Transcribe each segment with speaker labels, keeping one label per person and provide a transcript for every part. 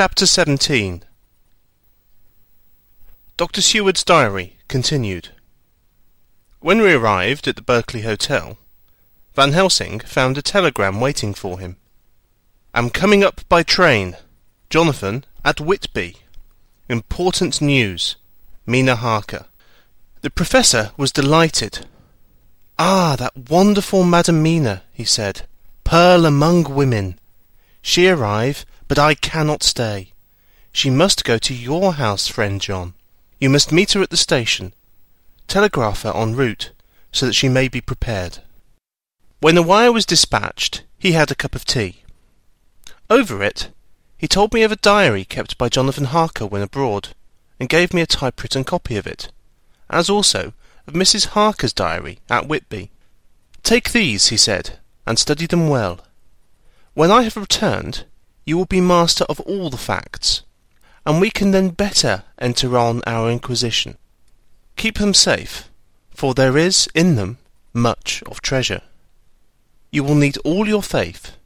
Speaker 1: Chapter 17 Dr. Seward's Diary continued. When we arrived at the Berkeley Hotel, Van Helsing found a telegram waiting for him. Am coming up by train. Jonathan at Whitby. Important news. Mina Harker. The professor was delighted. Ah, that wonderful Madam Mina, he said. Pearl among women. She arrive, but I cannot stay. She must go to your house, friend John. You must meet her at the station. Telegraph her en route, so that she may be prepared. When the wire was dispatched, he had a cup of tea. Over it, he told me of a diary kept by Jonathan Harker when abroad, and gave me a typewritten copy of it, as also of Mrs. Harker's diary at Whitby. Take these, he said, and study them well. When I have returned, you will be master of all the facts, and we can then better enter on our inquisition. Keep them safe, for there is in them much of treasure. You will need all your faith,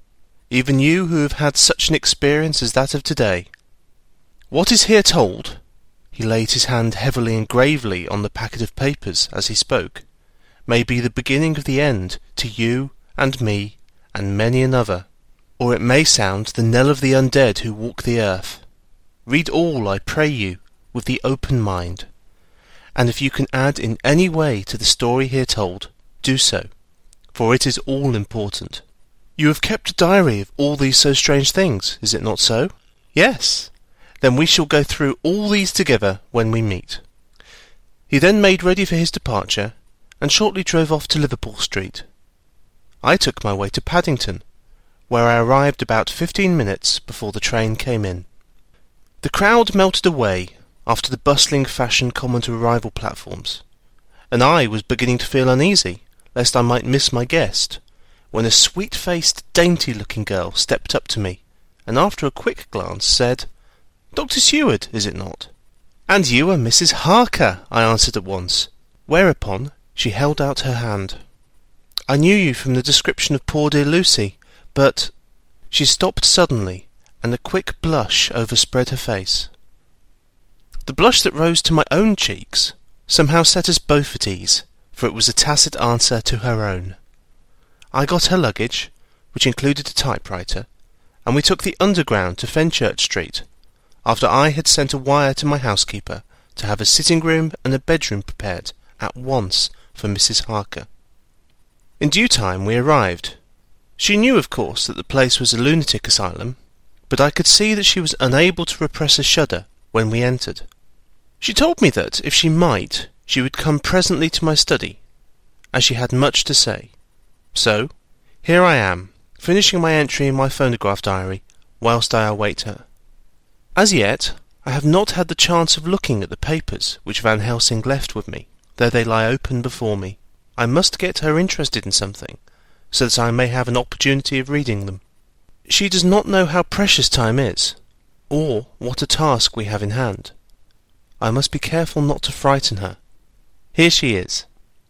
Speaker 1: even you who have had such an experience as that of today. What is here told, he laid his hand heavily and gravely on the packet of papers as he spoke, may be the beginning of the end to you and me and many another, or it may sound the knell of the undead who walk the earth. Read all, I pray you, with the open mind, and if you can add in any way to the story here told, do so, for it is all important. You have kept a diary of all these so strange things, is it not so? Yes. Then we shall go through all these together when we meet. He then made ready for his departure, and shortly drove off to Liverpool Street. I took my way to Paddington, where I arrived about fifteen minutes before the train came in. The crowd melted away after the bustling fashion common to arrival platforms, and I was beginning to feel uneasy lest I might miss my guest when a sweet-faced, dainty-looking girl stepped up to me, and after a quick glance said, Dr. Seward, is it not? And you are Mrs. Harker, I answered at once, whereupon she held out her hand. I knew you from the description of poor dear Lucy, but... She stopped suddenly, and a quick blush overspread her face. The blush that rose to my own cheeks somehow set us both at ease, for it was a tacit answer to her own. I got her luggage, which included a typewriter, and we took the Underground to Fenchurch Street, after I had sent a wire to my housekeeper to have a sitting room and a bedroom prepared at once for Mrs. Harker. In due time we arrived. She knew, of course, that the place was a lunatic asylum, but I could see that she was unable to repress a shudder when we entered. She told me that, if she might, she would come presently to my study, as she had much to say. So, here I am, finishing my entry in my phonograph diary, whilst I await her. As yet, I have not had the chance of looking at the papers which Van Helsing left with me, though they lie open before me. I must get her interested in something, so that I may have an opportunity of reading them. She does not know how precious time is, or what a task we have in hand. I must be careful not to frighten her. Here she is.